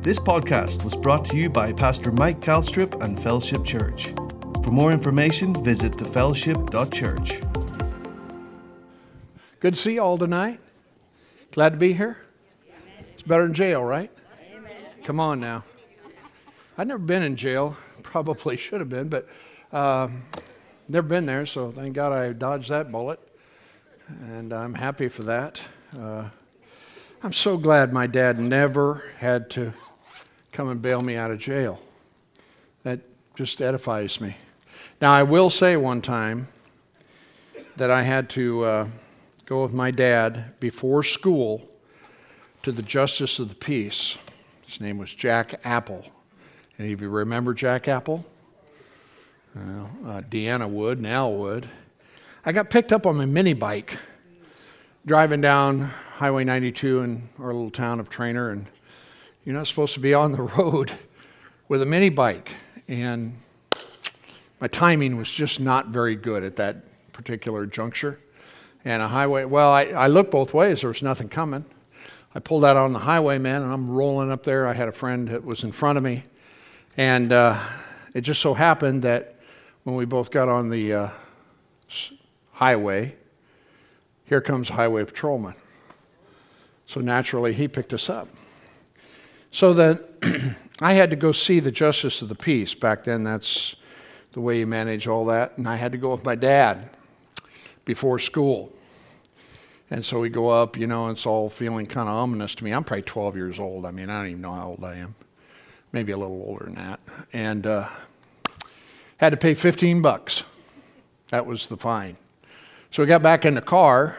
This podcast was brought to you by Pastor Mike Calstrip and Fellowship Church. For more information, visit thefellowship.church. Good to see you all tonight. Glad to be here. It's better than jail, right? Come on now. I've never been in jail. Probably should have been, but uh, never been there. So thank God I dodged that bullet, and I'm happy for that. Uh, I'm so glad my dad never had to come and bail me out of jail. That just edifies me. Now, I will say one time that I had to uh, go with my dad before school to the Justice of the Peace. His name was Jack Apple. Any of you remember Jack Apple? Well, uh, Deanna would, Al would. I got picked up on my mini bike driving down Highway 92 in our little town of Trainer, and you're not supposed to be on the road with a mini bike. And my timing was just not very good at that particular juncture. And a highway, well, I, I looked both ways, there was nothing coming. I pulled out on the highway, man, and I'm rolling up there. I had a friend that was in front of me. And uh, it just so happened that when we both got on the uh, highway, here comes highway patrolman. So naturally, he picked us up. So then I had to go see the justice of the peace. Back then, that's the way you manage all that. And I had to go with my dad before school. And so we go up, you know, it's all feeling kind of ominous to me. I'm probably 12 years old. I mean, I don't even know how old I am. Maybe a little older than that. And uh, had to pay 15 bucks. That was the fine. So we got back in the car,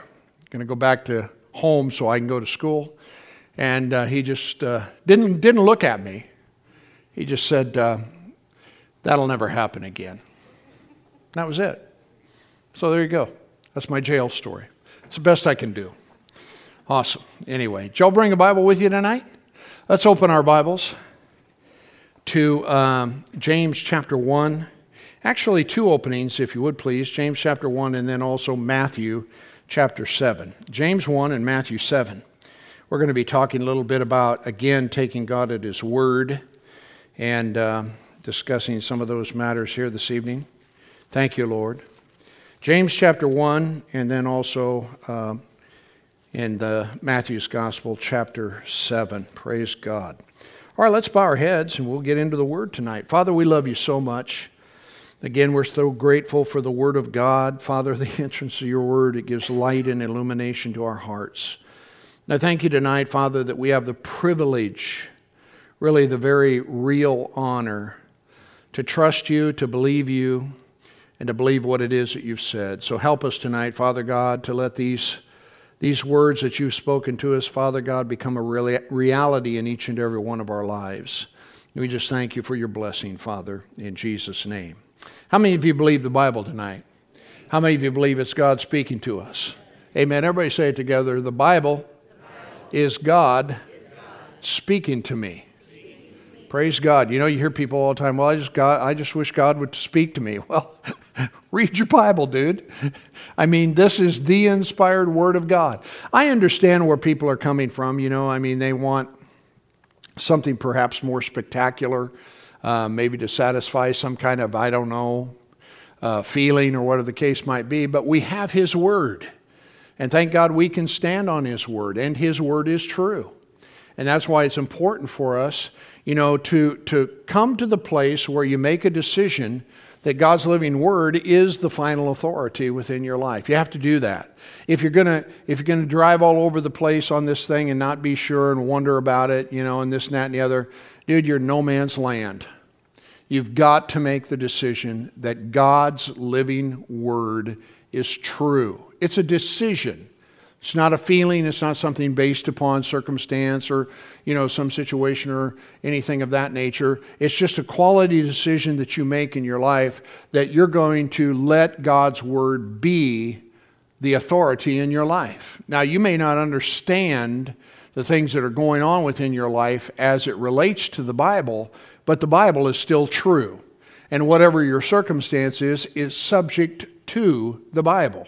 going to go back to home so I can go to school. And uh, he just uh, didn't, didn't look at me. He just said, uh, That'll never happen again. That was it. So there you go. That's my jail story. It's the best I can do. Awesome. Anyway, did y'all bring a Bible with you tonight? Let's open our Bibles to um, James chapter 1. Actually, two openings, if you would please James chapter 1 and then also Matthew chapter 7. James 1 and Matthew 7. We're going to be talking a little bit about, again, taking God at His Word and uh, discussing some of those matters here this evening. Thank you, Lord. James chapter 1, and then also uh, in the Matthew's Gospel, chapter 7. Praise God. All right, let's bow our heads and we'll get into the Word tonight. Father, we love you so much. Again, we're so grateful for the Word of God. Father, the entrance of your Word, it gives light and illumination to our hearts. And I thank you tonight, Father, that we have the privilege, really the very real honor, to trust you, to believe you, and to believe what it is that you've said. So help us tonight, Father God, to let these, these words that you've spoken to us, Father God, become a reality in each and every one of our lives. And we just thank you for your blessing, Father, in Jesus' name. How many of you believe the Bible tonight? How many of you believe it's God speaking to us? Amen. Everybody say it together. The Bible, is, God speaking to me. Praise God. You know, you hear people all the time, well, I just, God, I just wish God would speak to me. Well, read your Bible, dude. I mean, this is the inspired Word of God. I understand where people are coming from. You know, I mean, they want something perhaps more spectacular uh, maybe to satisfy some kind of, I don't know, uh, feeling or whatever the case might be. But we have His Word. And thank God we can stand on His Word, and His Word is true. And that's why it's important for us, you know, to, to come to the place where you make a decision that God's living word is the final authority within your life. You have to do that. If you're gonna if you're gonna drive all over the place on this thing and not be sure and wonder about it, you know, and this and that and the other, dude, you're no man's land. You've got to make the decision that God's living word is true. It's a decision. It's not a feeling, it's not something based upon circumstance or, you know, some situation or anything of that nature. It's just a quality decision that you make in your life that you're going to let God's word be the authority in your life. Now, you may not understand the things that are going on within your life as it relates to the Bible, but the Bible is still true. And whatever your circumstance is, is subject to the Bible.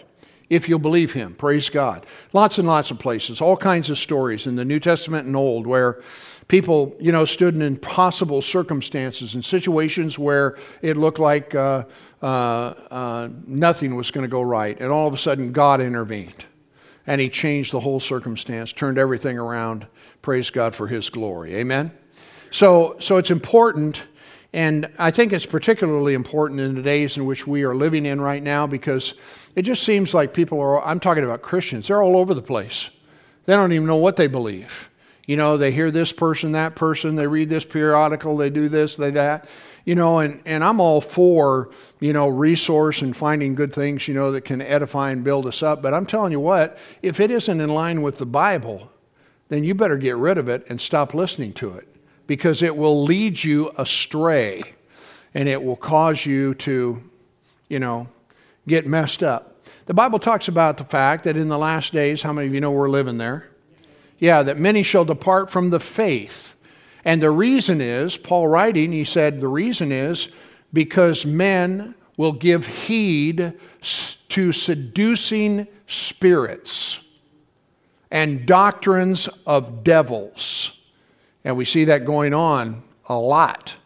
If you'll believe him, praise God. Lots and lots of places, all kinds of stories in the New Testament and Old where people, you know, stood in impossible circumstances and situations where it looked like uh, uh, uh, nothing was going to go right. And all of a sudden, God intervened and He changed the whole circumstance, turned everything around. Praise God for His glory. Amen? So, so it's important. And I think it's particularly important in the days in which we are living in right now because it just seems like people are, I'm talking about Christians, they're all over the place. They don't even know what they believe. You know, they hear this person, that person, they read this periodical, they do this, they that. You know, and, and I'm all for, you know, resource and finding good things, you know, that can edify and build us up. But I'm telling you what, if it isn't in line with the Bible, then you better get rid of it and stop listening to it because it will lead you astray and it will cause you to, you know, get messed up. The Bible talks about the fact that in the last days, how many of you know we're living there? Yeah, that many shall depart from the faith. And the reason is, Paul writing, he said, the reason is because men will give heed to seducing spirits and doctrines of devils. And we see that going on a lot,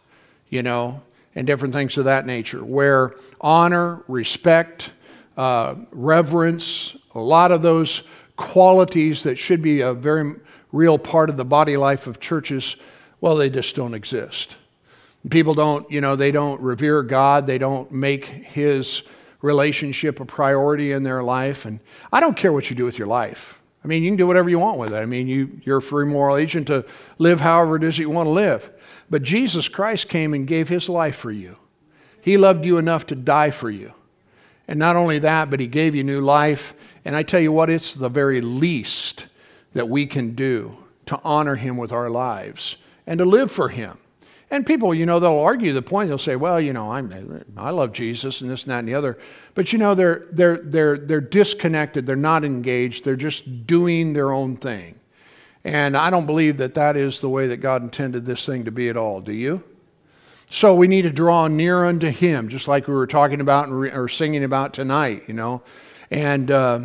you know, and different things of that nature, where honor, respect, uh, reverence, a lot of those qualities that should be a very real part of the body life of churches, well, they just don't exist. People don't, you know, they don't revere God, they don't make His relationship a priority in their life. And I don't care what you do with your life. I mean, you can do whatever you want with it. I mean, you, you're a free moral agent to live however it is that you want to live. But Jesus Christ came and gave His life for you. He loved you enough to die for you. And not only that, but He gave you new life and I tell you what, it's the very least that we can do to honor him with our lives and to live for him. And people, you know, they'll argue the point. They'll say, well, you know, I'm, I love Jesus and this and that and the other. But, you know, they're, they're, they're, they're disconnected. They're not engaged. They're just doing their own thing. And I don't believe that that is the way that God intended this thing to be at all. Do you? So we need to draw near unto Him, just like we were talking about and or singing about tonight, you know. And uh,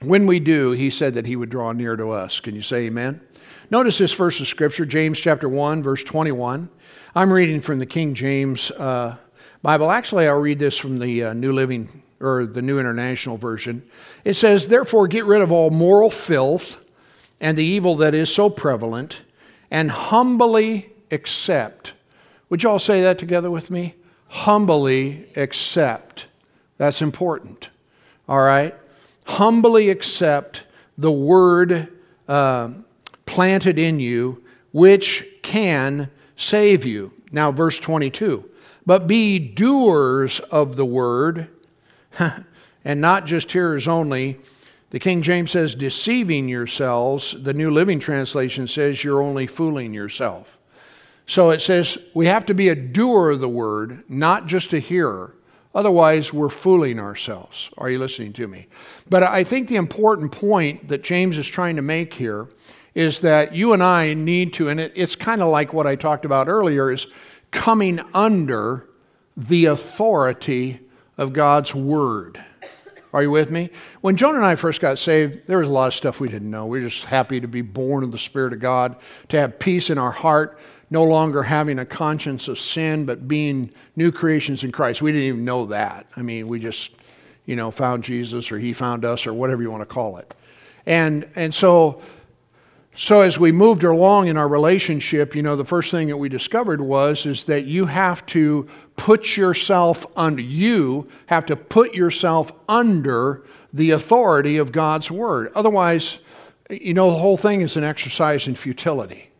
when we do, he said that he would draw near to us. Can you say amen? Notice this verse of scripture, James chapter 1, verse 21. I'm reading from the King James uh, Bible. Actually, I'll read this from the uh, New Living or the New International Version. It says, Therefore, get rid of all moral filth and the evil that is so prevalent, and humbly accept. Would you all say that together with me? Humbly accept. That's important. All right? humbly accept the word uh, planted in you, which can save you. Now, verse 22 But be doers of the word, and not just hearers only. The King James says, deceiving yourselves. The New Living Translation says, you're only fooling yourself. So it says, we have to be a doer of the word, not just a hearer. Otherwise, we're fooling ourselves. Are you listening to me? But I think the important point that James is trying to make here is that you and I need to, and it's kind of like what I talked about earlier, is coming under the authority of God's Word. Are you with me? When Joan and I first got saved, there was a lot of stuff we didn't know. We were just happy to be born of the Spirit of God, to have peace in our heart, no longer having a conscience of sin, but being new creations in Christ. We didn't even know that. I mean, we just, you know, found Jesus or he found us or whatever you want to call it. And, and so, so as we moved along in our relationship, you know, the first thing that we discovered was is that you have to put yourself under, you have to put yourself under the authority of God's word. Otherwise, you know, the whole thing is an exercise in futility.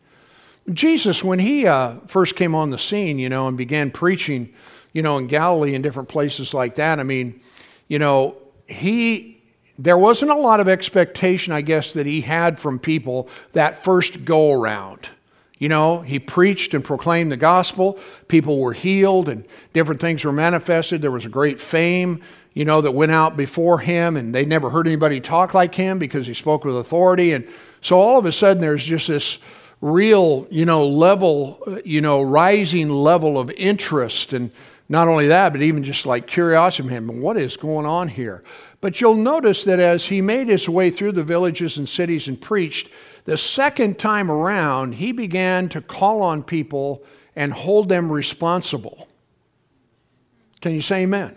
Jesus, when he uh, first came on the scene, you know, and began preaching, you know, in Galilee and different places like that, I mean, you know, he, there wasn't a lot of expectation, I guess, that he had from people that first go around. You know, he preached and proclaimed the gospel. People were healed and different things were manifested. There was a great fame, you know, that went out before him, and they never heard anybody talk like him because he spoke with authority. And so all of a sudden, there's just this real, you know, level, you know, rising level of interest and not only that, but even just like curiosity, man, what is going on here? But you'll notice that as he made his way through the villages and cities and preached, the second time around, he began to call on people and hold them responsible. Can you say amen?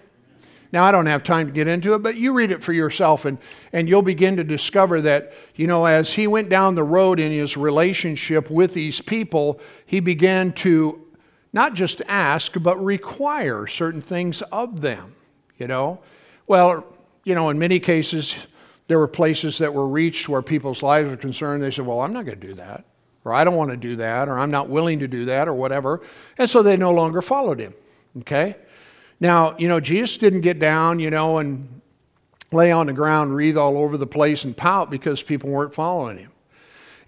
Now, I don't have time to get into it, but you read it for yourself, and, and you'll begin to discover that, you know, as he went down the road in his relationship with these people, he began to not just ask, but require certain things of them, you know. Well, you know, in many cases, there were places that were reached where people's lives were concerned. They said, Well, I'm not going to do that, or I don't want to do that, or I'm not willing to do that, or whatever. And so they no longer followed him, okay? Now, you know, Jesus didn't get down, you know, and lay on the ground, wreathe all over the place, and pout because people weren't following him.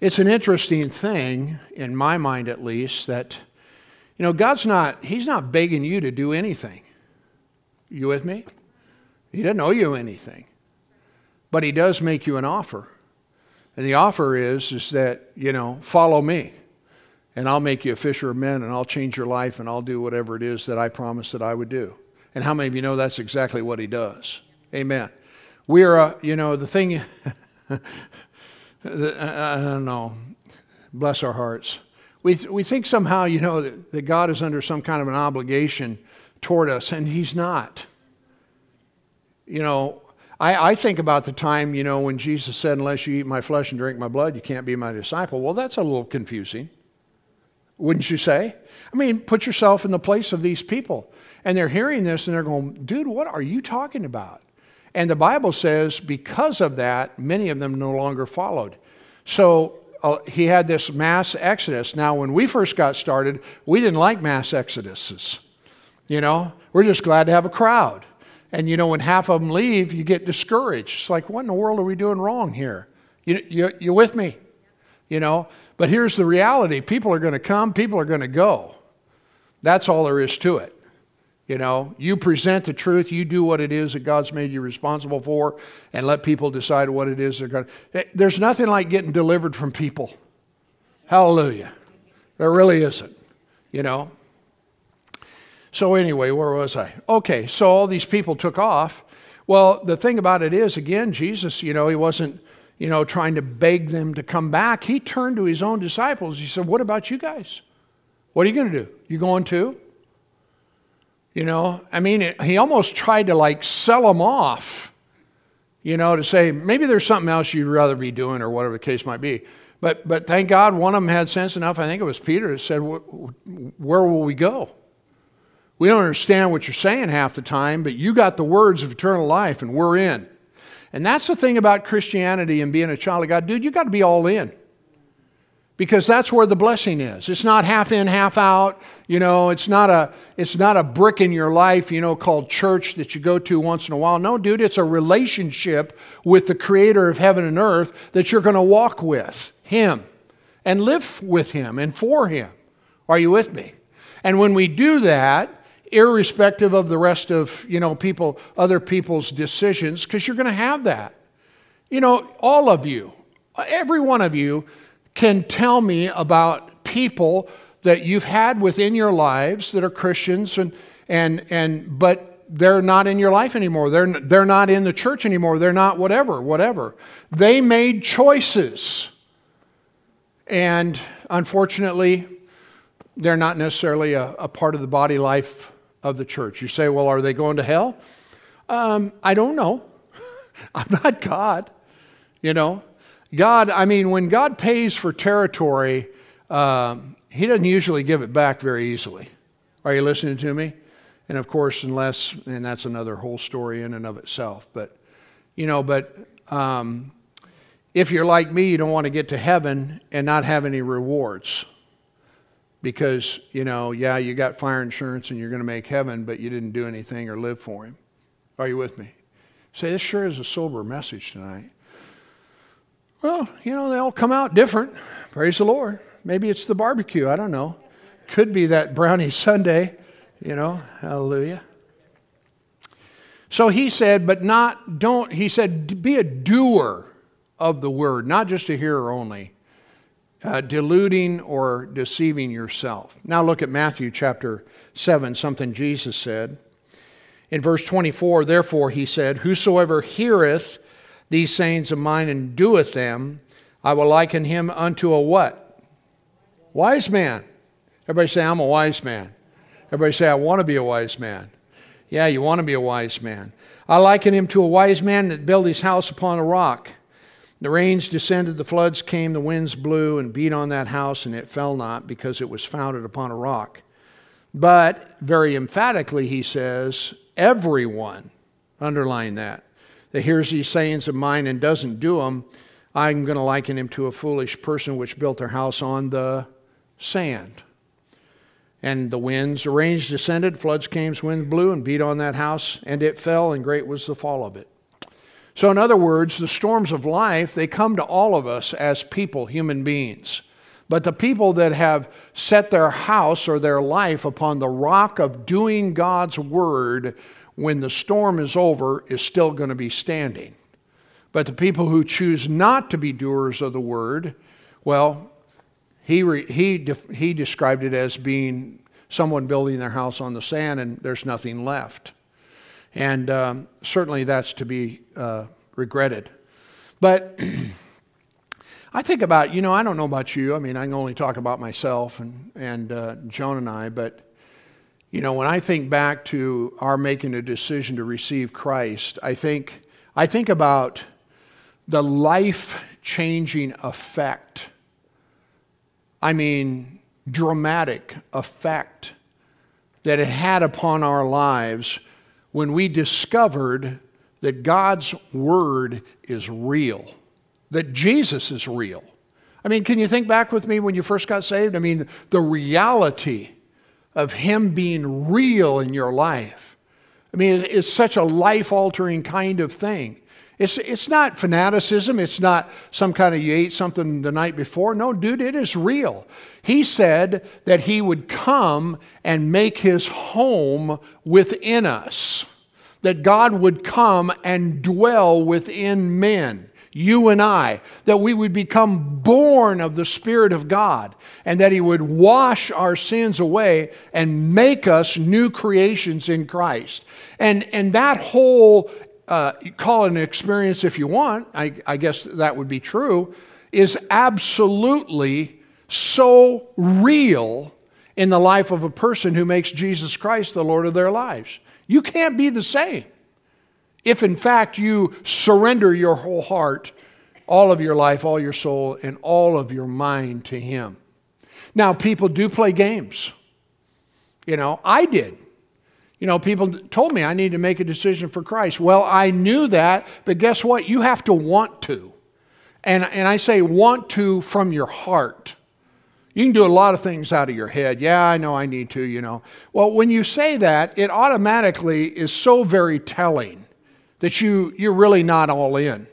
It's an interesting thing, in my mind at least, that, you know, God's not, He's not begging you to do anything. You with me? He doesn't owe you anything. But He does make you an offer. And the offer is, is that, you know, follow me and I'll make you a fisher of men and I'll change your life and I'll do whatever it is that I promised that I would do. And how many of you know that's exactly what he does? Amen. We're, uh, you know, the thing, I don't know, bless our hearts. We, we think somehow, you know, that, that God is under some kind of an obligation toward us, and he's not. You know, I, I think about the time, you know, when Jesus said, Unless you eat my flesh and drink my blood, you can't be my disciple. Well, that's a little confusing, wouldn't you say? I mean, put yourself in the place of these people. And they're hearing this and they're going, dude, what are you talking about? And the Bible says because of that, many of them no longer followed. So uh, he had this mass exodus. Now, when we first got started, we didn't like mass exoduses. You know, we're just glad to have a crowd. And you know, when half of them leave, you get discouraged. It's like, what in the world are we doing wrong here? You, you, you with me? You know, but here's the reality people are going to come, people are going to go. That's all there is to it. You know, you present the truth, you do what it is that God's made you responsible for, and let people decide what it is they're going to. Eh, there's nothing like getting delivered from people. Hallelujah. There really isn't, you know. So, anyway, where was I? Okay, so all these people took off. Well, the thing about it is, again, Jesus, you know, he wasn't, you know, trying to beg them to come back. He turned to his own disciples. He said, What about you guys? What are you going to do? You going too? You know, I mean, it, he almost tried to like sell them off, you know, to say maybe there's something else you'd rather be doing or whatever the case might be. But, but thank God one of them had sense enough. I think it was Peter that said, Where will we go? We don't understand what you're saying half the time, but you got the words of eternal life and we're in. And that's the thing about Christianity and being a child of God. Dude, you got to be all in because that's where the blessing is. It's not half in, half out. You know, it's not a it's not a brick in your life, you know, called church that you go to once in a while. No, dude, it's a relationship with the creator of heaven and earth that you're going to walk with him and live with him and for him. Are you with me? And when we do that, irrespective of the rest of, you know, people other people's decisions because you're going to have that. You know, all of you, every one of you can tell me about people that you've had within your lives that are Christians and and and but they're not in your life anymore. They're they're not in the church anymore. They're not whatever, whatever. They made choices. And unfortunately, they're not necessarily a, a part of the body life of the church. You say, well, are they going to hell? Um, I don't know. I'm not God, you know. God, I mean, when God pays for territory, um, He doesn't usually give it back very easily. Are you listening to me? And of course, unless, and that's another whole story in and of itself. But, you know, but um, if you're like me, you don't want to get to heaven and not have any rewards. Because, you know, yeah, you got fire insurance and you're going to make heaven, but you didn't do anything or live for Him. Are you with me? Say, this sure is a sober message tonight. Well, you know, they all come out different. Praise the Lord. Maybe it's the barbecue. I don't know. Could be that brownie Sunday, you know. Hallelujah. So he said, but not, don't, he said, be a doer of the word, not just a hearer only, uh, deluding or deceiving yourself. Now look at Matthew chapter 7, something Jesus said. In verse 24, therefore, he said, Whosoever heareth these sayings of mine and doeth them, I will liken him unto a what? Wise man. Everybody say, I'm a wise man. Everybody say, I want to be a wise man. Yeah, you want to be a wise man. I liken him to a wise man that built his house upon a rock. The rains descended, the floods came, the winds blew and beat on that house, and it fell not because it was founded upon a rock. But very emphatically, he says, everyone, underline that, that hears these sayings of mine and doesn't do them, I'm going to liken him to a foolish person which built their house on the sand. And the winds, the rains descended, floods came, winds blew and beat on that house, and it fell, and great was the fall of it. So, in other words, the storms of life, they come to all of us as people, human beings. But the people that have set their house or their life upon the rock of doing God's word when the storm is over is still going to be standing. But the people who choose not to be doers of the word, well, he, re, he, he described it as being someone building their house on the sand and there's nothing left. And um, certainly that's to be uh, regretted. But I think about, you know, I don't know about you. I mean, I can only talk about myself and, and uh, Joan and I, but, you know, when I think back to our making a decision to receive Christ, I think, I think about the life changing effect. I mean, dramatic effect that it had upon our lives when we discovered that God's Word is real, that Jesus is real. I mean, can you think back with me when you first got saved? I mean, the reality of Him being real in your life. I mean, it's such a life altering kind of thing. It's, it's not fanaticism. It's not some kind of you ate something the night before. No, dude, it is real. He said that he would come and make his home within us, that God would come and dwell within men, you and I, that we would become born of the Spirit of God, and that he would wash our sins away and make us new creations in Christ. And, and that whole uh, call it an experience if you want, I, I guess that would be true, is absolutely so real in the life of a person who makes Jesus Christ the Lord of their lives. You can't be the same if, in fact, you surrender your whole heart, all of your life, all your soul, and all of your mind to Him. Now, people do play games. You know, I did. You know, people told me I need to make a decision for Christ. Well, I knew that, but guess what? You have to want to. And, and I say want to from your heart. You can do a lot of things out of your head. Yeah, I know I need to, you know. Well, when you say that, it automatically is so very telling that you, you're really not all in.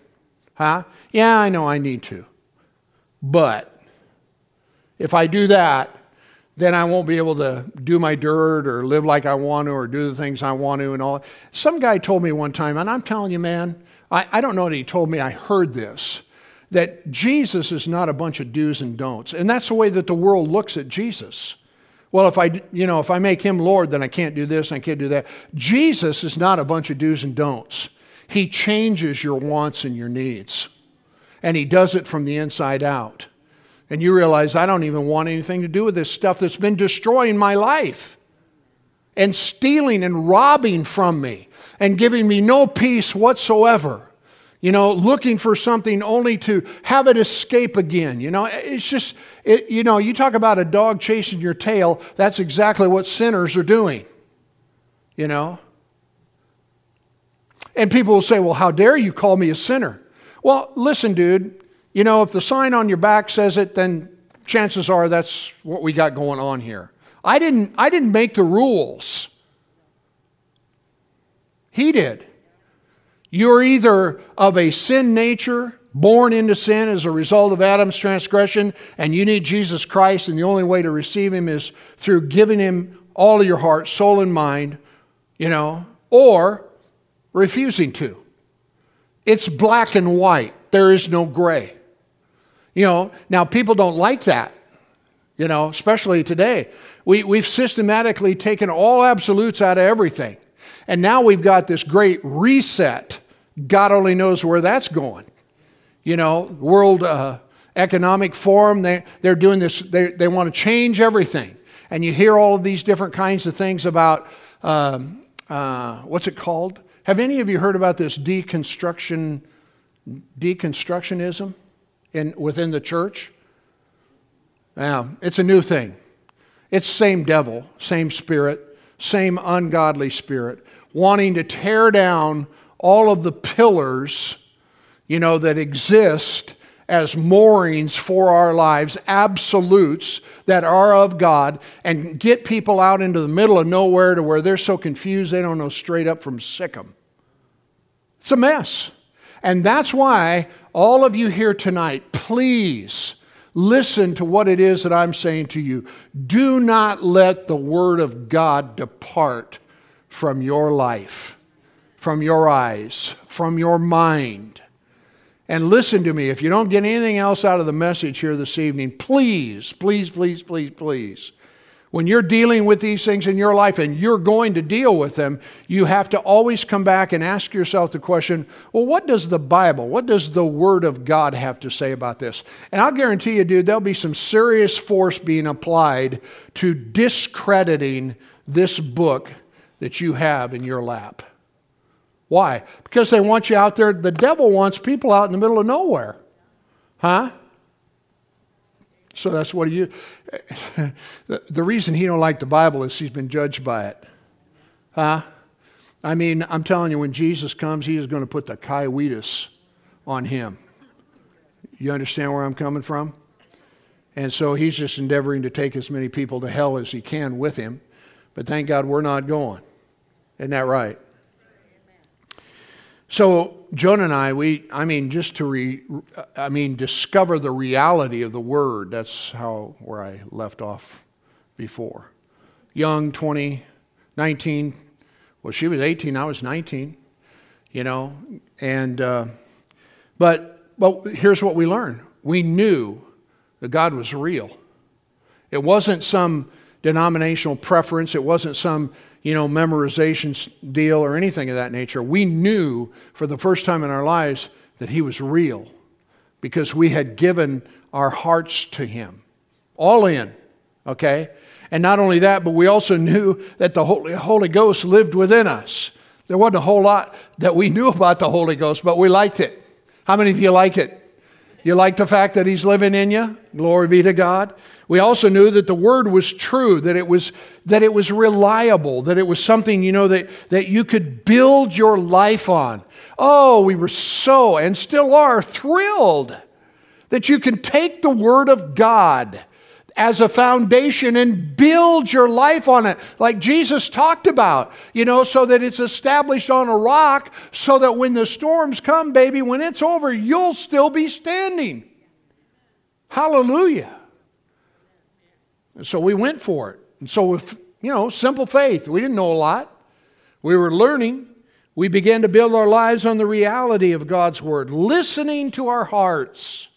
Huh? Yeah, I know I need to. But if I do that, then I won't be able to do my dirt or live like I want to or do the things I want to and all. Some guy told me one time, and I'm telling you, man, I, I don't know that he told me, I heard this, that Jesus is not a bunch of do's and don'ts. And that's the way that the world looks at Jesus. Well, if I, you know, if I make him Lord, then I can't do this and I can't do that. Jesus is not a bunch of do's and don'ts. He changes your wants and your needs. And he does it from the inside out and you realize I don't even want anything to do with this stuff that's been destroying my life and stealing and robbing from me and giving me no peace whatsoever. You know, looking for something only to have it escape again. You know, it's just, it, you know, you talk about a dog chasing your tail, that's exactly what sinners are doing. You know? And people will say, well, how dare you call me a sinner? Well, listen, dude, you know, if the sign on your back says it, then chances are that's what we got going on here. I didn't, I didn't make the rules. He did. You're either of a sin nature, born into sin as a result of Adam's transgression, and you need Jesus Christ, and the only way to receive Him is through giving Him all of your heart, soul, and mind, you know, or refusing to. It's black and white, there is no gray. You know, now people don't like that, you know, especially today. We, we've systematically taken all absolutes out of everything. And now we've got this great reset. God only knows where that's going. You know, World uh, Economic Forum, they, they're doing this, they, they want to change everything. And you hear all of these different kinds of things about um, uh, what's it called? Have any of you heard about this deconstruction, deconstructionism in, within the church? Yeah, it's a new thing. It's same devil, same spirit, same ungodly spirit, wanting to tear down all of the pillars, you know, that exist as moorings for our lives, absolutes that are of God, and get people out into the middle of nowhere to where they're so confused they don't know straight up from sickum. It's a mess. And that's why all of you here tonight, please listen to what it is that I'm saying to you. Do not let the Word of God depart from your life, from your eyes, from your mind. And listen to me, if you don't get anything else out of the message here this evening, please, please, please, please, please when you're dealing with these things in your life and you're going to deal with them, you have to always come back and ask yourself the question well, what does the Bible, what does the Word of God have to say about this? And I'll guarantee you, dude, there'll be some serious force being applied to discrediting this book that you have in your lap. Why? Because they want you out there. The devil wants people out in the middle of nowhere. Huh? So that's what he. the, the reason he don't like the Bible is he's been judged by it. Huh? I mean, I'm telling you, when Jesus comes, he is going to put the quietus on him. You understand where I'm coming from? And so he's just endeavoring to take as many people to hell as he can with him. But thank God we're not going. Isn't that right? So Joan and I, we, I mean, just to re, I mean, discover the reality of the word. That's how where I left off before. Young, 20, 19. Well, she was 18. I was 19. You know, and uh, but but here's what we learned. We knew that God was real. It wasn't some denominational preference. It wasn't some you know, memorization deal or anything of that nature. We knew for the first time in our lives that He was real because we had given our hearts to Him. All in, okay? And not only that, but we also knew that the Holy, Holy Ghost lived within us. There wasn't a whole lot that we knew about the Holy Ghost, but we liked it. How many of you like it? You like the fact that He's living in you? Glory be to God. We also knew that the word was true, that it was, that it was reliable, that it was something, you know, that, that you could build your life on. Oh, we were so and still are thrilled that you can take the word of God as a foundation and build your life on it, like Jesus talked about, you know, so that it's established on a rock, so that when the storms come, baby, when it's over, you'll still be standing. Hallelujah. And so we went for it. And so, with, you know, simple faith, we didn't know a lot. We were learning. We began to build our lives on the reality of God's Word, listening to our hearts.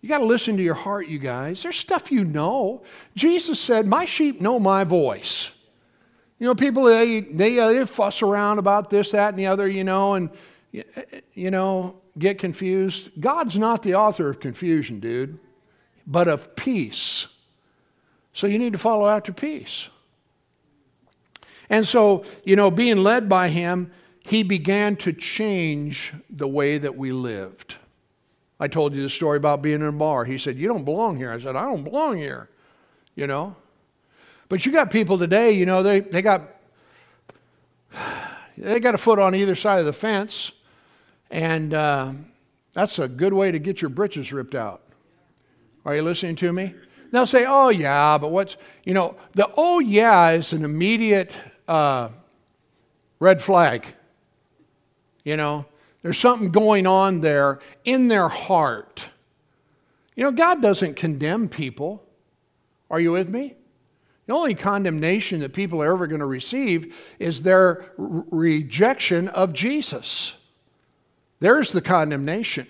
You got to listen to your heart, you guys. There's stuff you know. Jesus said, My sheep know my voice. You know, people, they, they, uh, they fuss around about this, that, and the other, you know, and, you know, get confused. God's not the author of confusion, dude, but of peace. So you need to follow after peace. And so, you know, being led by him, he began to change the way that we lived. I told you the story about being in a bar. He said, You don't belong here. I said, I don't belong here, you know. But you got people today, you know, they, they got they got a foot on either side of the fence, and uh, that's a good way to get your britches ripped out. Are you listening to me? They'll say, oh, yeah, but what's, you know, the oh, yeah is an immediate uh, red flag. You know, there's something going on there in their heart. You know, God doesn't condemn people. Are you with me? The only condemnation that people are ever going to receive is their rejection of Jesus. There's the condemnation.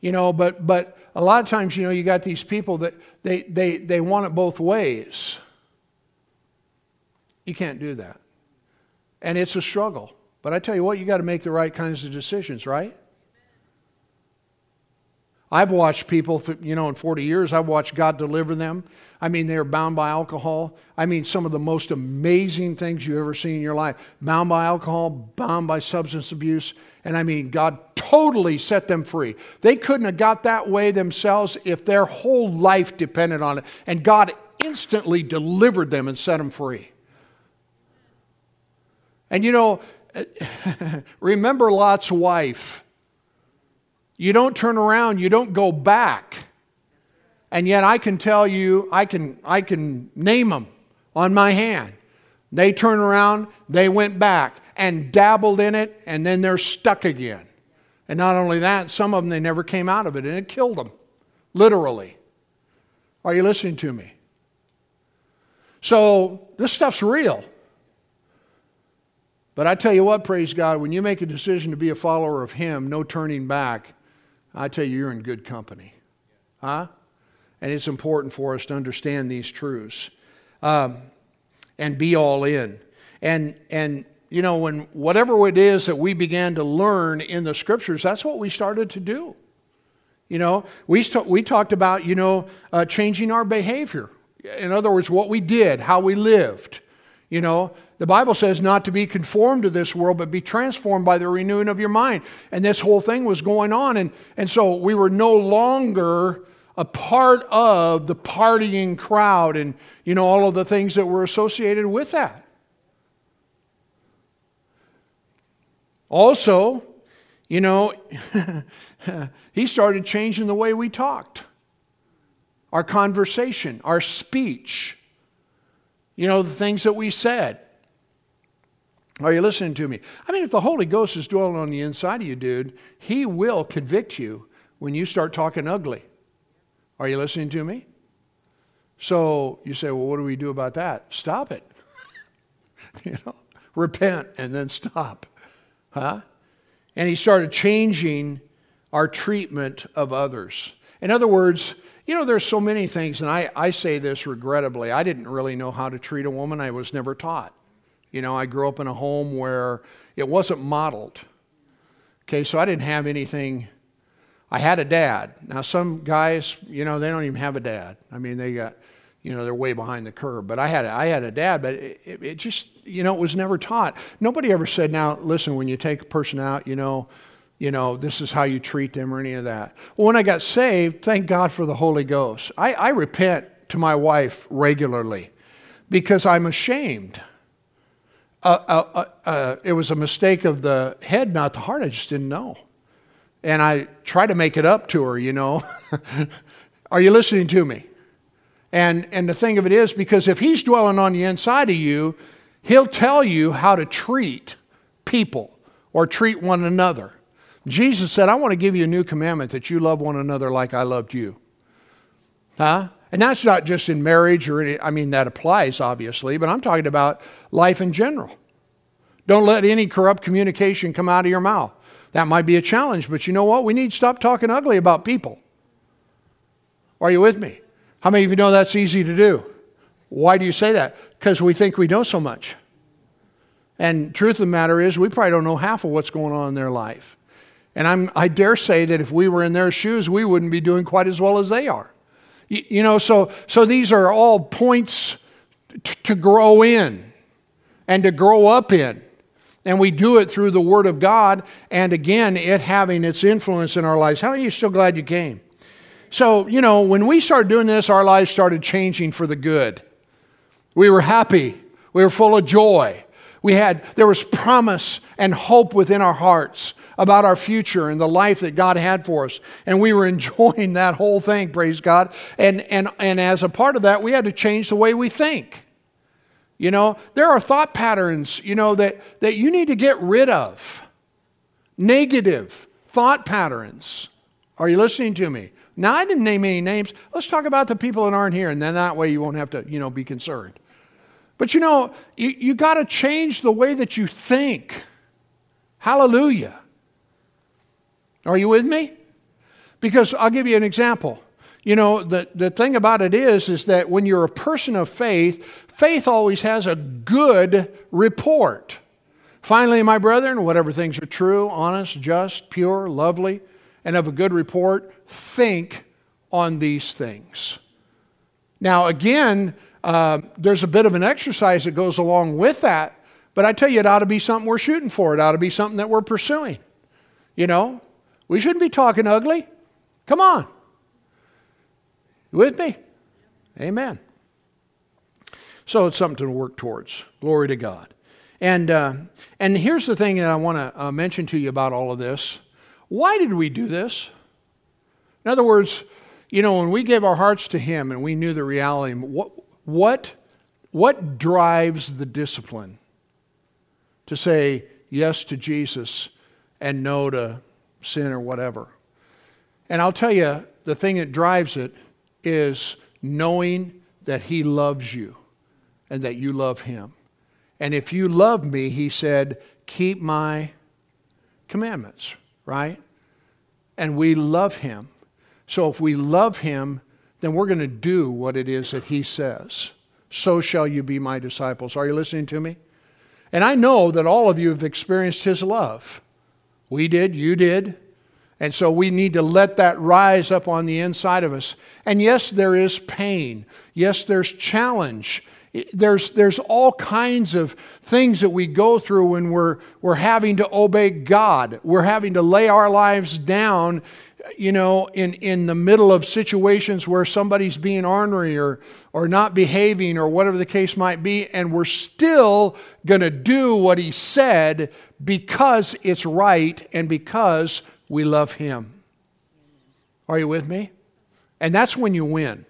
You know, but but a lot of times, you know, you got these people that they, they, they want it both ways. You can't do that. And it's a struggle. But I tell you what, you got to make the right kinds of decisions, right? I've watched people, you know, in 40 years, I've watched God deliver them. I mean, they're bound by alcohol. I mean, some of the most amazing things you've ever seen in your life bound by alcohol, bound by substance abuse. And I mean, God totally set them free. They couldn't have got that way themselves if their whole life depended on it. And God instantly delivered them and set them free. And you know, remember Lot's wife. You don't turn around, you don't go back. And yet I can tell you, I can, I can name them on my hand. They turn around, they went back and dabbled in it, and then they're stuck again. And not only that, some of them, they never came out of it, and it killed them, literally. Are you listening to me? So, this stuff's real. But I tell you what, praise God, when you make a decision to be a follower of Him, no turning back, I tell you, you're in good company. Huh? And it's important for us to understand these truths um, and be all in. And, and, you know, when whatever it is that we began to learn in the scriptures, that's what we started to do. You know, we, st- we talked about, you know, uh, changing our behavior. In other words, what we did, how we lived. You know, the Bible says not to be conformed to this world, but be transformed by the renewing of your mind. And this whole thing was going on. And, and so we were no longer a part of the partying crowd and, you know, all of the things that were associated with that. Also, you know, he started changing the way we talked, our conversation, our speech, you know, the things that we said. Are you listening to me? I mean, if the Holy Ghost is dwelling on the inside of you, dude, He will convict you when you start talking ugly. Are you listening to me? So you say, well, what do we do about that? Stop it. you know, repent and then stop. Huh? And he started changing our treatment of others. In other words, you know, there's so many things, and I, I say this regrettably. I didn't really know how to treat a woman, I was never taught. You know, I grew up in a home where it wasn't modeled. Okay, so I didn't have anything. I had a dad. Now, some guys, you know, they don't even have a dad. I mean, they got, you know, they're way behind the curve. But I had, a, I had a dad, but it, it, it just, you know, it was never taught. Nobody ever said, now, listen, when you take a person out, you know, you know, this is how you treat them or any of that. Well, when I got saved, thank God for the Holy Ghost. I, I repent to my wife regularly because I'm ashamed uh, uh, uh, uh, it was a mistake of the head, not the heart. I just didn't know. And I try to make it up to her, you know. Are you listening to me? And, and the thing of it is, because if he's dwelling on the inside of you, he'll tell you how to treat people or treat one another. Jesus said, I want to give you a new commandment that you love one another like I loved you. Huh? And that's not just in marriage or any, I mean, that applies obviously, but I'm talking about life in general. Don't let any corrupt communication come out of your mouth. That might be a challenge, but you know what? We need to stop talking ugly about people. Are you with me? How many of you know that's easy to do? Why do you say that? Because we think we know so much. And truth of the matter is, we probably don't know half of what's going on in their life. And I'm, I dare say that if we were in their shoes, we wouldn't be doing quite as well as they are. You know, so, so these are all points t- to grow in and to grow up in. And we do it through the Word of God, and again, it having its influence in our lives. How are you still glad you came? So, you know, when we started doing this, our lives started changing for the good. We were happy, we were full of joy. We had, there was promise and hope within our hearts about our future and the life that God had for us. And we were enjoying that whole thing, praise God. And, and, and as a part of that, we had to change the way we think. You know, there are thought patterns, you know, that, that you need to get rid of. Negative thought patterns. Are you listening to me? Now, I didn't name any names. Let's talk about the people that aren't here, and then that way you won't have to, you know, be concerned. But you know, you, you got to change the way that you think. Hallelujah. Are you with me? Because I'll give you an example. You know, the, the thing about it is, is that when you're a person of faith, faith always has a good report. Finally, my brethren, whatever things are true, honest, just, pure, lovely, and of a good report, think on these things. Now, again, uh, there's a bit of an exercise that goes along with that, but I tell you, it ought to be something we're shooting for. It ought to be something that we're pursuing. You know, we shouldn't be talking ugly. Come on. You with me? Amen. So it's something to work towards. Glory to God. And, uh, and here's the thing that I want to uh, mention to you about all of this. Why did we do this? In other words, you know, when we gave our hearts to Him and we knew the reality, what, what, what drives the discipline to say yes to Jesus and no to sin or whatever? And I'll tell you, the thing that drives it is knowing that He loves you and that you love Him. And if you love me, He said, keep my commandments, right? And we love Him. So if we love Him, then we're going to do what it is that He says. So shall you be my disciples. Are you listening to me? And I know that all of you have experienced His love. We did, you did. And so we need to let that rise up on the inside of us. And yes, there is pain. Yes, there's challenge. There's, there's all kinds of things that we go through when we're, we're having to obey God. We're having to lay our lives down, you know, in, in the middle of situations where somebody's being ornery or, or not behaving or whatever the case might be, and we're still going to do what He said because it's right and because we love Him. Are you with me? And that's when you win.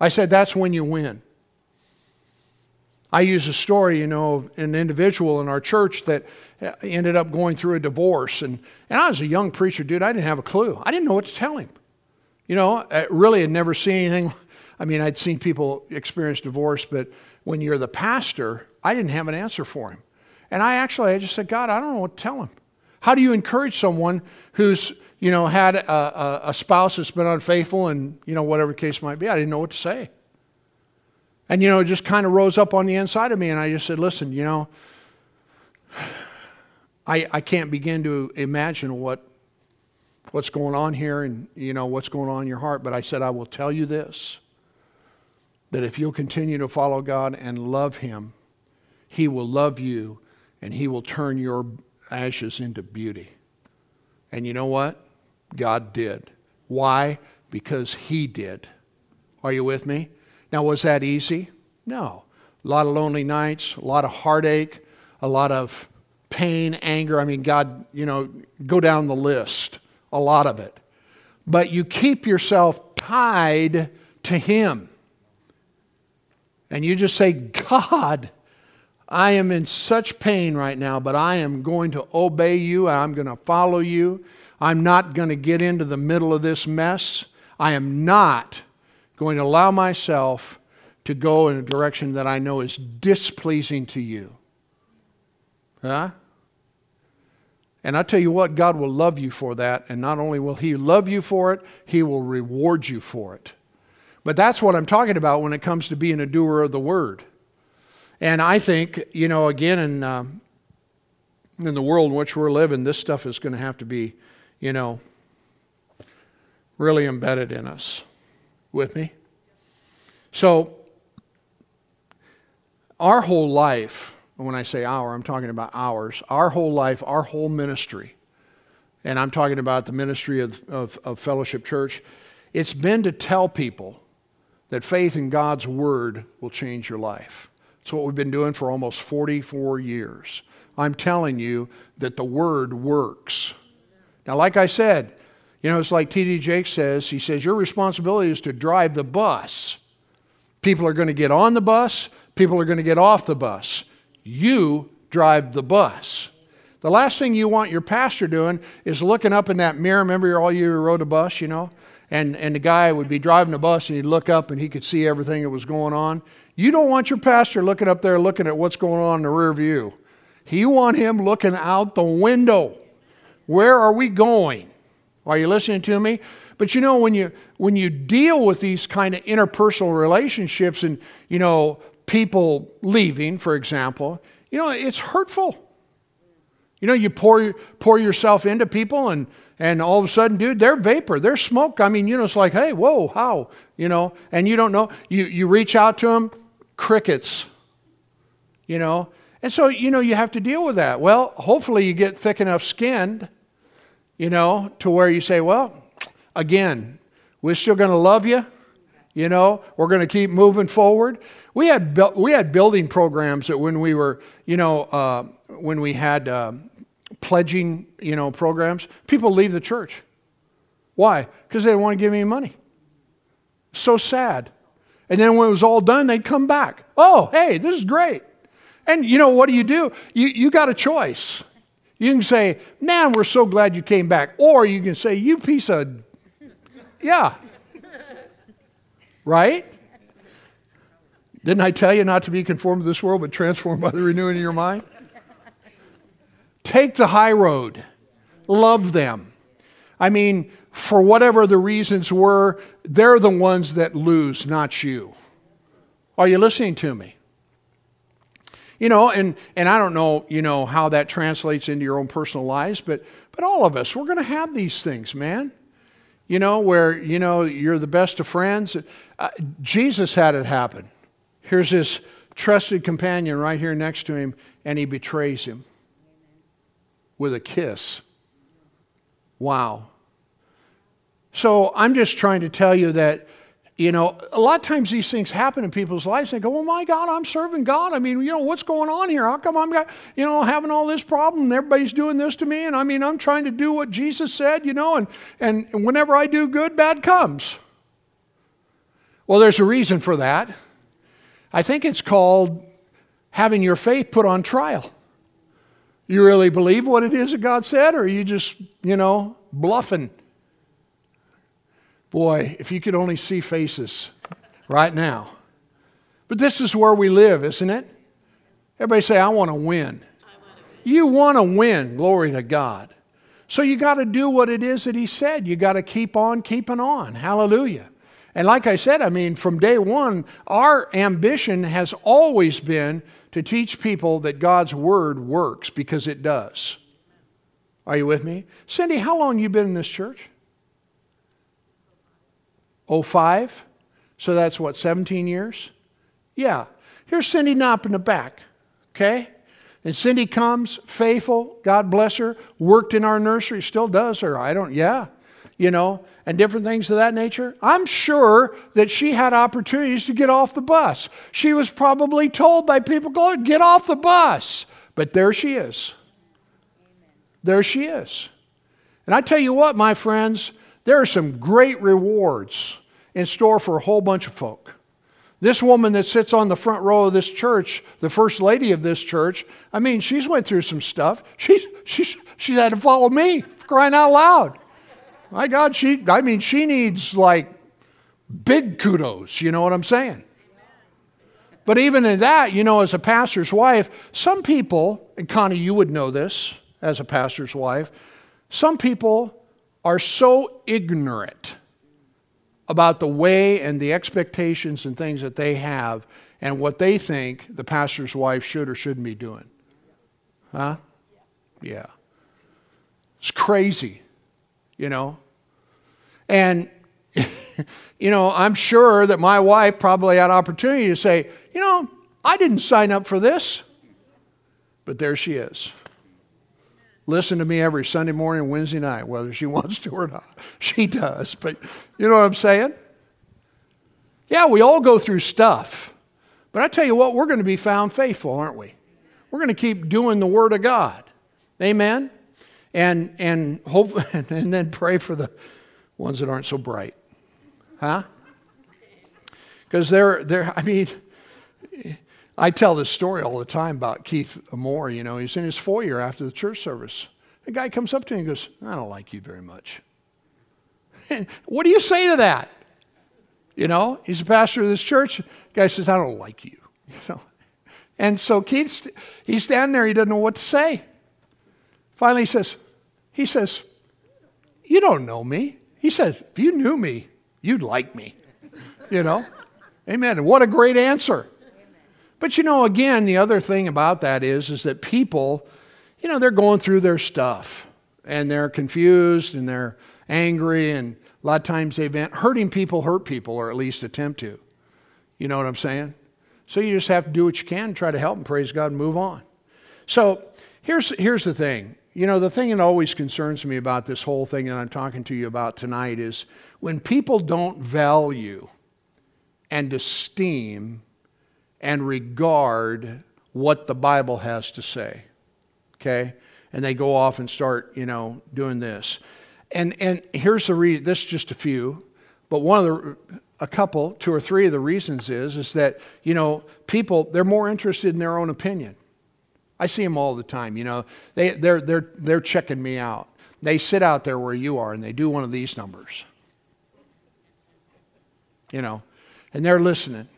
I said that's when you win. I use a story, you know, of an individual in our church that uh, ended up going through a divorce. And, and I was a young preacher, dude. I didn't have a clue. I didn't know what to tell him. You know, I really had never seen anything. I mean, I'd seen people experience divorce, but when you're the pastor, I didn't have an answer for him. And I actually, I just said, God, I don't know what to tell him. How do you encourage someone who's, you know, had a, a, a spouse that's been unfaithful and, you know, whatever the case might be? I didn't know what to say. And, you know, it just kind of rose up on the inside of me. And I just said, listen, you know, I, I can't begin to imagine what, what's going on here and, you know, what's going on in your heart. But I said, I will tell you this that if you'll continue to follow God and love Him, He will love you and He will turn your ashes into beauty. And you know what? God did. Why? Because He did. Are you with me? Now, was that easy? No. A lot of lonely nights, a lot of heartache, a lot of pain, anger. I mean, God, you know, go down the list, a lot of it. But you keep yourself tied to Him. And you just say, God, I am in such pain right now, but I am going to obey you. I'm going to follow you. I'm not going to get into the middle of this mess. I am not going to allow myself to go in a direction that I know is displeasing to you. Huh? And I tell you what, God will love you for that. And not only will He love you for it, He will reward you for it. But that's what I'm talking about when it comes to being a doer of the word. And I think, you know, again, in, uh, in the world in which we're living, this stuff is going to have to be, you know, really embedded in us with me? So, our whole life, when I say our, I'm talking about ours, our whole life, our whole ministry, and I'm talking about the ministry of, of, of Fellowship Church, it's been to tell people that faith in God's Word will change your life. It's what we've been doing for almost 44 years. I'm telling you that the Word works. Now, like I said, you know, it's like T.D. Jakes says, he says, Your responsibility is to drive the bus. People are going to get on the bus, people are going to get off the bus. You drive the bus. The last thing you want your pastor doing is looking up in that mirror. Remember, all you rode a bus, you know? And, and the guy would be driving the bus and he'd look up and he could see everything that was going on. You don't want your pastor looking up there looking at what's going on in the rear view. You want him looking out the window. Where are we going? Are you listening to me? But you know, when you when you deal with these kind of interpersonal relationships and you know people leaving, for example, you know it's hurtful. You know, you pour, pour yourself into people and, and all of a sudden, dude, they're vapor, they're smoke. I mean, you know, it's like, hey, whoa, how? You know, and you don't know. You, you reach out to them, crickets. You know, and so, you know, you have to deal with that. Well, hopefully you get thick enough skinned, you know, to where you say, well, again, we're still going to love you. You know, we're going to keep moving forward. We had, bu- we had building programs that when we were, you know, uh, when we had uh, pledging, you know, programs, people leave the church. Why? Because they didn't want to give me money. So sad. And then when it was all done, they'd come back. Oh, hey, this is great. And you know, what do you do? You, you got a choice. You can say, man, we're so glad you came back. Or you can say, you piece of, yeah. Right? Didn't I tell you not to be conformed to this world, but transformed by the renewing of your mind? Take the high road. Love them. I mean, for whatever the reasons were, they're the ones that lose, not you. Are you listening to me? You know, and, and I don't know, you know, how that translates into your own personal lives, but, but all of us, we're going to have these things, man. You know, where, you know, you're the best of friends. Uh, Jesus had it happen. Here's his trusted companion right here next to him, and he betrays him with a kiss. Wow. So I'm just trying to tell you that you know, a lot of times these things happen in people's lives. They go, "Oh my God, I'm serving God. I mean, you know, what's going on here? How come I'm, got, you know, having all this problem? And everybody's doing this to me, and I mean, I'm trying to do what Jesus said, you know, and and whenever I do good, bad comes." Well, there's a reason for that. I think it's called having your faith put on trial. You really believe what it is that God said, or are you just, you know, bluffing? Boy, if you could only see faces right now. But this is where we live, isn't it? Everybody say, I want to win. You want to win, glory to God. So you got to do what it is that He said. You got to keep on keeping on. Hallelujah. And like I said, I mean, from day one, our ambition has always been to teach people that God's Word works because it does. Are you with me? Cindy, how long you been in this church? 05? So that's what, 17 years? Yeah. Here's Cindy Knopp in the back, okay? And Cindy comes, faithful, God bless her, worked in our nursery, still does her. I don't, yeah, you know, and different things of that nature. I'm sure that she had opportunities to get off the bus. She was probably told by people, go get off the bus. But there she is. There she is. And I tell you what, my friends, there are some great rewards in store for a whole bunch of folk. This woman that sits on the front row of this church, the first lady of this church, I mean, she's went through some stuff. She's, she's, she's had to follow me, crying out loud. My God, she, I mean, she needs like big kudos, you know what I'm saying? But even in that, you know, as a pastor's wife, some people, and Connie, you would know this as a pastor's wife, some people are so ignorant about the way and the expectations and things that they have and what they think the pastor's wife should or shouldn't be doing. Huh? Yeah. It's crazy, you know? And, you know, I'm sure that my wife probably had opportunity to say, you know, I didn't sign up for this. But there she is listen to me every Sunday morning and Wednesday night, whether she wants to or not. She does, but you know what I'm saying? Yeah, we all go through stuff. But I tell you what, we're going to be found faithful, aren't we? We're going to keep doing the Word of God. Amen? And, and, hope, and then pray for the ones that aren't so bright. Huh? Because they're, they're, I mean, I tell this story all the time about Keith Moore. You know, he's in his foyer after the church service. A guy comes up to him and goes, I don't like you very much. And what do you say to that? You know, he's a pastor of this church. The guy says, I don't like you. You know, and so Keith's he's standing there. He doesn't know what to say. Finally, he says, he says, you don't know me. He says, if you knew me, you'd like me. You know, Amen. And what a great answer. But you know, again, the other thing about that is, is that people, you know, they're going through their stuff and they're confused and they're angry and a lot of times they've been hurting people hurt people or at least attempt to. You know what I'm saying? So you just have to do what you can, try to help them, praise God, and move on. So here's, here's the thing. You know, the thing that always concerns me about this whole thing that I'm talking to you about tonight is when people don't value and esteem and regard what the Bible has to say. Okay? And they go off and start, you know, doing this. And and here's the reason this is just a few, but one of the a couple, two or three of the reasons is is that, you know, people they're more interested in their own opinion. I see them all the time, you know. They they're they're they're checking me out. They sit out there where you are and they do one of these numbers. You know, and they're listening.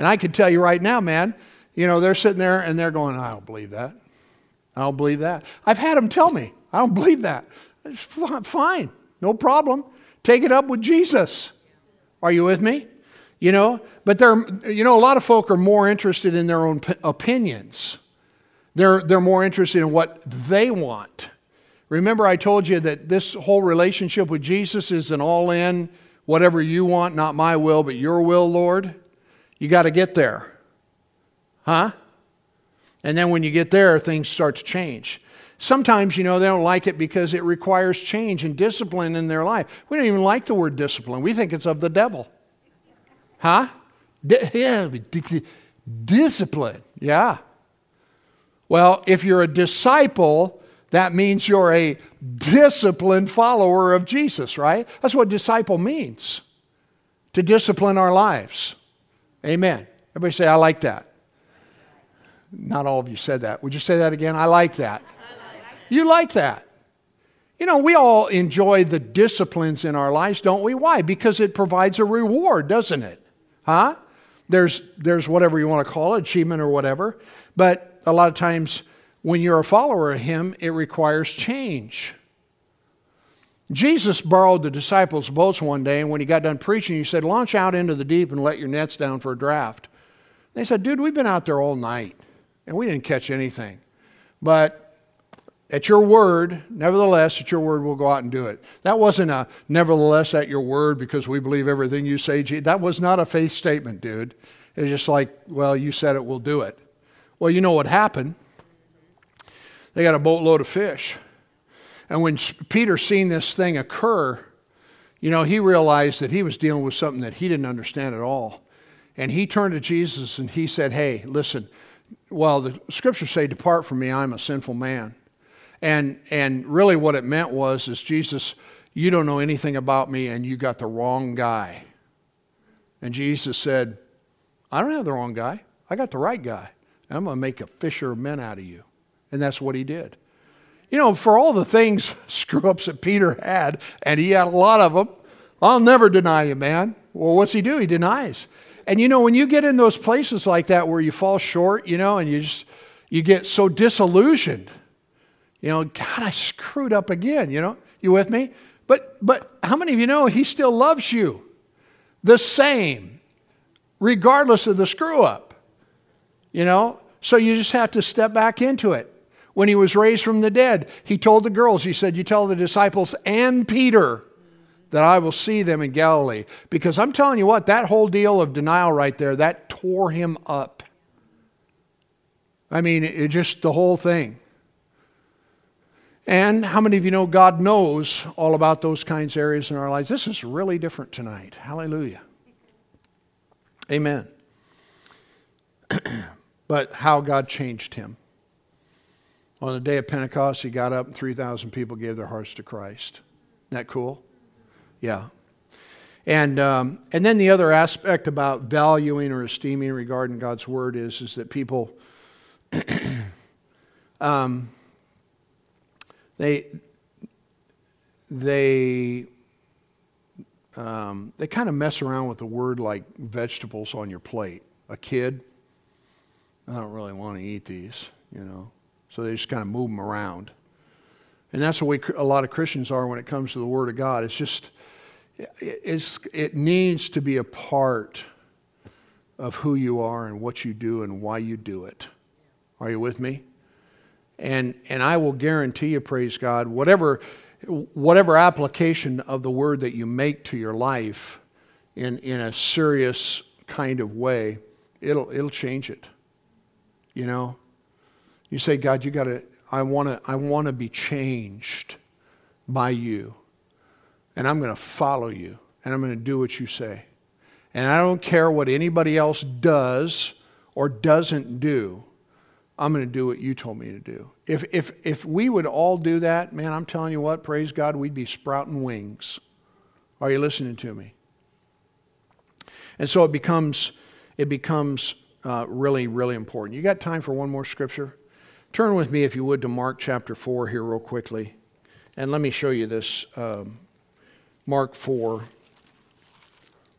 And I can tell you right now, man, you know, they're sitting there and they're going, I don't believe that. I don't believe that. I've had them tell me, I don't believe that. It's fine, no problem. Take it up with Jesus. Are you with me? You know, but they're, you know, a lot of folk are more interested in their own opinions. They're, they're more interested in what they want. Remember, I told you that this whole relationship with Jesus is an all in, whatever you want, not my will, but your will, Lord. You got to get there. Huh? And then when you get there, things start to change. Sometimes, you know, they don't like it because it requires change and discipline in their life. We don't even like the word discipline. We think it's of the devil. Huh? yeah, discipline. Yeah. Well, if you're a disciple, that means you're a disciplined follower of Jesus, right? That's what disciple means to discipline our lives. Amen. Everybody say, I like that. Not all of you said that. Would you say that again? I like that. You like that. You know, we all enjoy the disciplines in our lives, don't we? Why? Because it provides a reward, doesn't it? Huh? There's, there's whatever you want to call it, achievement or whatever. But a lot of times when you're a follower of Him, it requires change. Jesus borrowed the disciples' boats one day, and when he got done preaching, he said, Launch out into the deep and let your nets down for a draft. They said, Dude, we've been out there all night, and we didn't catch anything. But at your word, nevertheless, at your word, we'll go out and do it. That wasn't a nevertheless at your word because we believe everything you say. That was not a faith statement, dude. It was just like, well, you said it, we'll do it. Well, you know what happened? They got a boatload of fish. And when Peter seen this thing occur, you know, he realized that he was dealing with something that he didn't understand at all. And he turned to Jesus and he said, Hey, listen, well, the scriptures say, Depart from me, I'm a sinful man. And, and really, what it meant was, is Jesus, you don't know anything about me and you got the wrong guy. And Jesus said, I don't have the wrong guy. I got the right guy. I'm going to make a fisher of men out of you. And that's what he did. You know, for all the things, screw ups that Peter had, and he had a lot of them, I'll never deny you, man. Well, what's he do? He denies. And you know, when you get in those places like that where you fall short, you know, and you just, you get so disillusioned you know, God, I screwed up again, you know. You with me? But but how many of you know he still loves you the same, regardless of the screw up? You know? So you just have to step back into it. When he was raised from the dead, he told the girls, he said, You tell the disciples and Peter that I will see them in Galilee. Because I'm telling you what, that whole deal of denial right there, that tore him up. I mean, it just the whole thing. And how many of you know God knows all about those kinds of areas in our lives? This is really different tonight. Hallelujah. Amen. but how God changed him. On the day of Pentecost, he got up and 3,000 people gave their hearts to Christ. Isn't that cool? Yeah. And, um, and then the other aspect about valuing or esteeming regarding God's word is, is that people um, they they um, they kind of mess around with the word like vegetables on your plate. A kid, I don't really want to eat these, you know, so they just kind of move them around, and that's the way a lot of Christians are when it comes to the Word of God. It's just it's it needs to be a part of who you are and what you do and why you do it. Are you with me? And, and I will guarantee you, praise God, whatever, whatever application of the word that you make to your life in, in a serious kind of way, it'll, it'll change it. You know? You say, God, you got to, I want to I want to be changed by you. And I'm going to follow you and I'm going to do what you say. And I don't care what anybody else does or doesn't do. I'm going to do what you told me to do. If, if, if we would all do that, man, I'm telling you what, praise God, we'd be sprouting wings. Are you listening to me? And so it becomes, it becomes uh, really, really important. You got time for one more scripture? Turn with me, if you would, to Mark chapter 4 here, real quickly. And let me show you this um, Mark 4,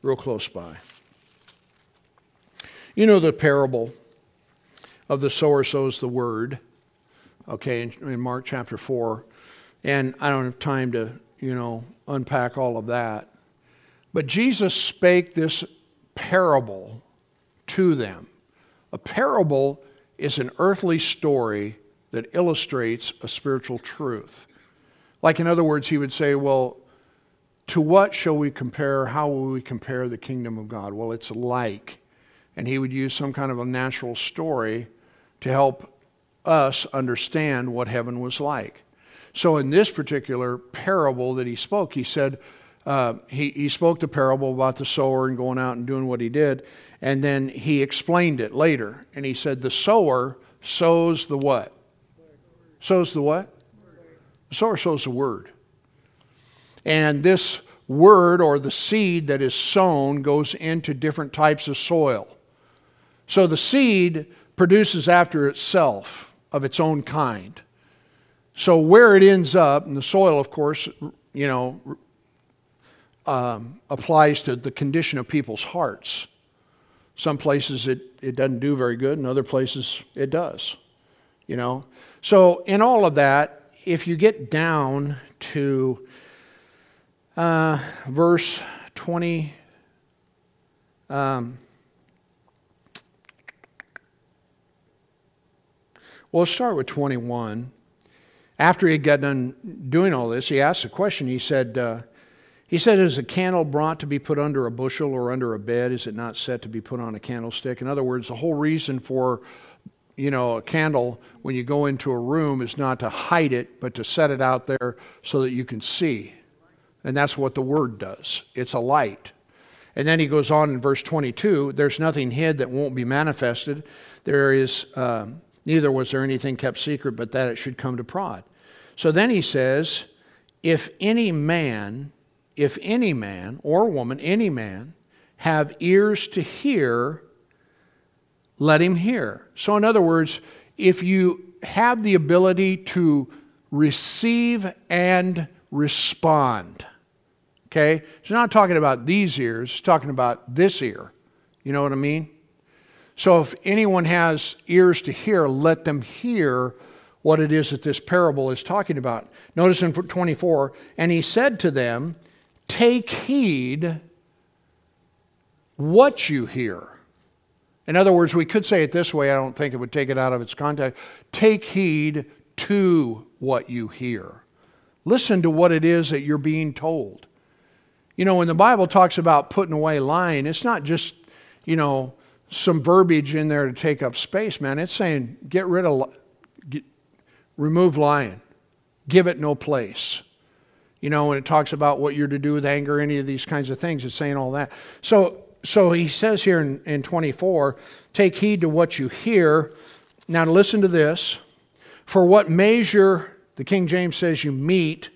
real close by. You know the parable of the sower sows the word, okay, in, in Mark chapter 4. And I don't have time to, you know, unpack all of that. But Jesus spake this parable to them. A parable is an earthly story that illustrates a spiritual truth. Like, in other words, he would say, Well, to what shall we compare? How will we compare the kingdom of God? Well, it's like. And he would use some kind of a natural story to help us understand what heaven was like. So, in this particular parable that he spoke, he said, uh, he, he spoke the parable about the sower and going out and doing what he did. And then he explained it later. And he said, The sower sows the what? Sows the what? The sower sows the word. And this word or the seed that is sown goes into different types of soil. So the seed produces after itself of its own kind. So where it ends up, and the soil, of course, you know, um, applies to the condition of people's hearts. Some places it, it doesn't do very good, and other places it does. You know? So, in all of that, if you get down to uh, verse 20, um, well, let's start with 21. After he got done doing all this, he asked a question. He said, uh, he said, Is a candle brought to be put under a bushel or under a bed? Is it not set to be put on a candlestick? In other words, the whole reason for you know, a candle when you go into a room is not to hide it, but to set it out there so that you can see. And that's what the word does. It's a light. And then he goes on in verse 22 there's nothing hid that won't be manifested. There is, uh, neither was there anything kept secret, but that it should come to prod. So then he says, if any man if any man or woman, any man, have ears to hear, let him hear. So, in other words, if you have the ability to receive and respond, okay? He's not talking about these ears, he's talking about this ear. You know what I mean? So, if anyone has ears to hear, let them hear what it is that this parable is talking about. Notice in 24, and he said to them, take heed what you hear. In other words, we could say it this way, I don't think it would take it out of its context. Take heed to what you hear. Listen to what it is that you're being told. You know, when the Bible talks about putting away lying, it's not just, you know, some verbiage in there to take up space, man. It's saying get rid of, get, remove lying, give it no place. You know, when it talks about what you're to do with anger, any of these kinds of things, it's saying all that. So, so he says here in, in 24, take heed to what you hear. Now, listen to this. For what measure, the King James says you mete,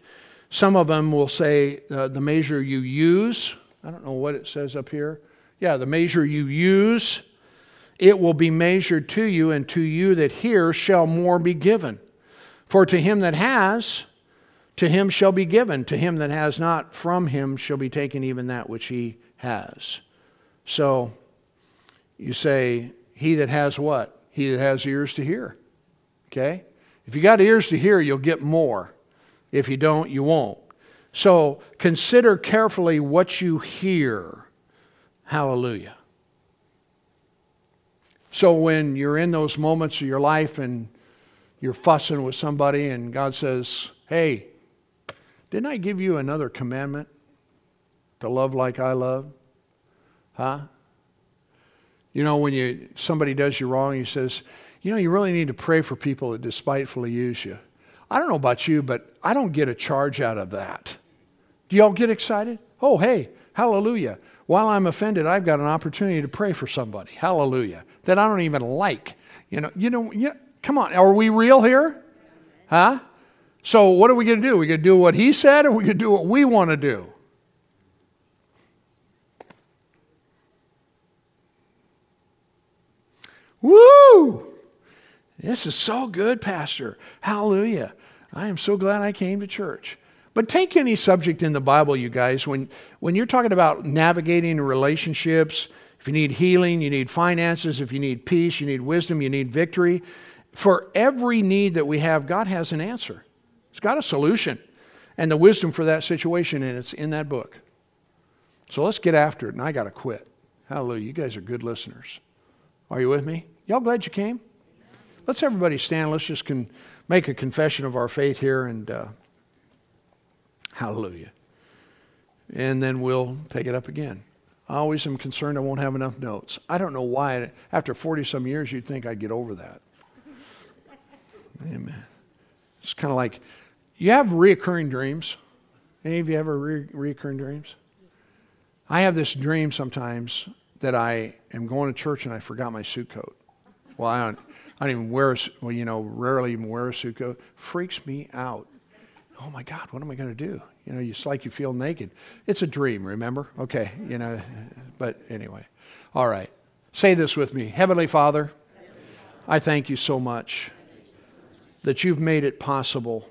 some of them will say uh, the measure you use. I don't know what it says up here. Yeah, the measure you use, it will be measured to you, and to you that hear shall more be given. For to him that has, to him shall be given, to him that has not, from him shall be taken even that which he has. So you say, He that has what? He that has ears to hear. Okay? If you got ears to hear, you'll get more. If you don't, you won't. So consider carefully what you hear. Hallelujah. So when you're in those moments of your life and you're fussing with somebody, and God says, Hey, didn't I give you another commandment? To love like I love? Huh? You know, when you somebody does you wrong, he says, you know, you really need to pray for people that despitefully use you. I don't know about you, but I don't get a charge out of that. Do y'all get excited? Oh, hey, hallelujah. While I'm offended, I've got an opportunity to pray for somebody. Hallelujah. That I don't even like. You know, you know, you know come on. Are we real here? Huh? So what are we going to do? Are we going to do what he said or are we going to do what we want to do? Woo! This is so good, Pastor. Hallelujah. I am so glad I came to church. But take any subject in the Bible, you guys, when, when you're talking about navigating relationships, if you need healing, you need finances, if you need peace, you need wisdom, you need victory. For every need that we have, God has an answer. He's got a solution and the wisdom for that situation, and it's in that book. So let's get after it, and I got to quit. Hallelujah. You guys are good listeners. Are you with me? Y'all glad you came? Let's everybody stand. Let's just con- make a confession of our faith here and uh, hallelujah. And then we'll take it up again. I always am concerned I won't have enough notes. I don't know why. After 40 some years, you'd think I'd get over that. Amen. It's kind of like you have reoccurring dreams. Any of you ever re- reoccurring dreams? I have this dream sometimes that I am going to church and I forgot my suit coat. Well, I don't, I don't even wear a, well, you know, rarely even wear a suit coat. Freaks me out. Oh my God, what am I going to do? You know, it's like you feel naked. It's a dream, remember? Okay, you know, but anyway. All right. Say this with me Heavenly Father, I thank you so much that you've made it possible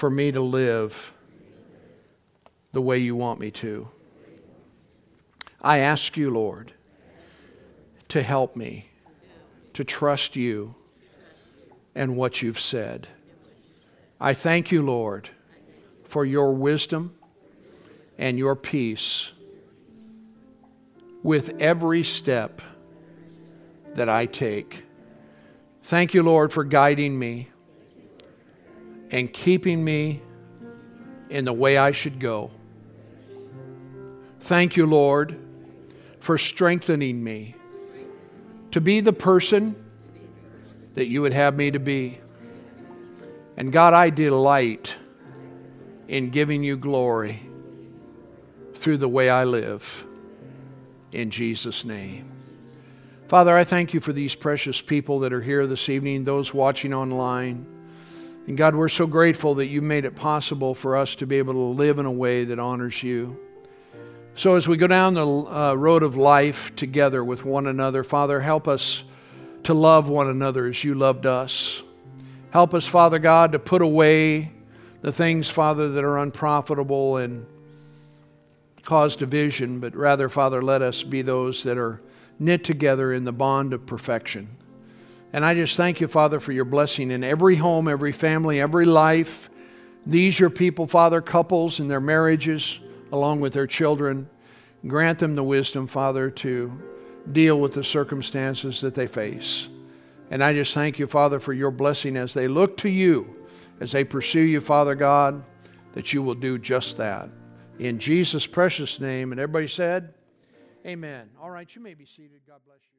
for me to live the way you want me to. I ask you, Lord, to help me to trust you and what you've said. I thank you, Lord, for your wisdom and your peace with every step that I take. Thank you, Lord, for guiding me and keeping me in the way I should go. Thank you, Lord, for strengthening me to be the person that you would have me to be. And God, I delight in giving you glory through the way I live. In Jesus' name. Father, I thank you for these precious people that are here this evening, those watching online. And God, we're so grateful that you made it possible for us to be able to live in a way that honors you. So, as we go down the uh, road of life together with one another, Father, help us to love one another as you loved us. Help us, Father God, to put away the things, Father, that are unprofitable and cause division, but rather, Father, let us be those that are knit together in the bond of perfection. And I just thank you, Father, for your blessing in every home, every family, every life. These, your people, Father, couples and their marriages along with their children. Grant them the wisdom, Father, to deal with the circumstances that they face. And I just thank you, Father, for your blessing as they look to you, as they pursue you, Father God, that you will do just that. In Jesus' precious name. And everybody said, Amen. All right, you may be seated. God bless you.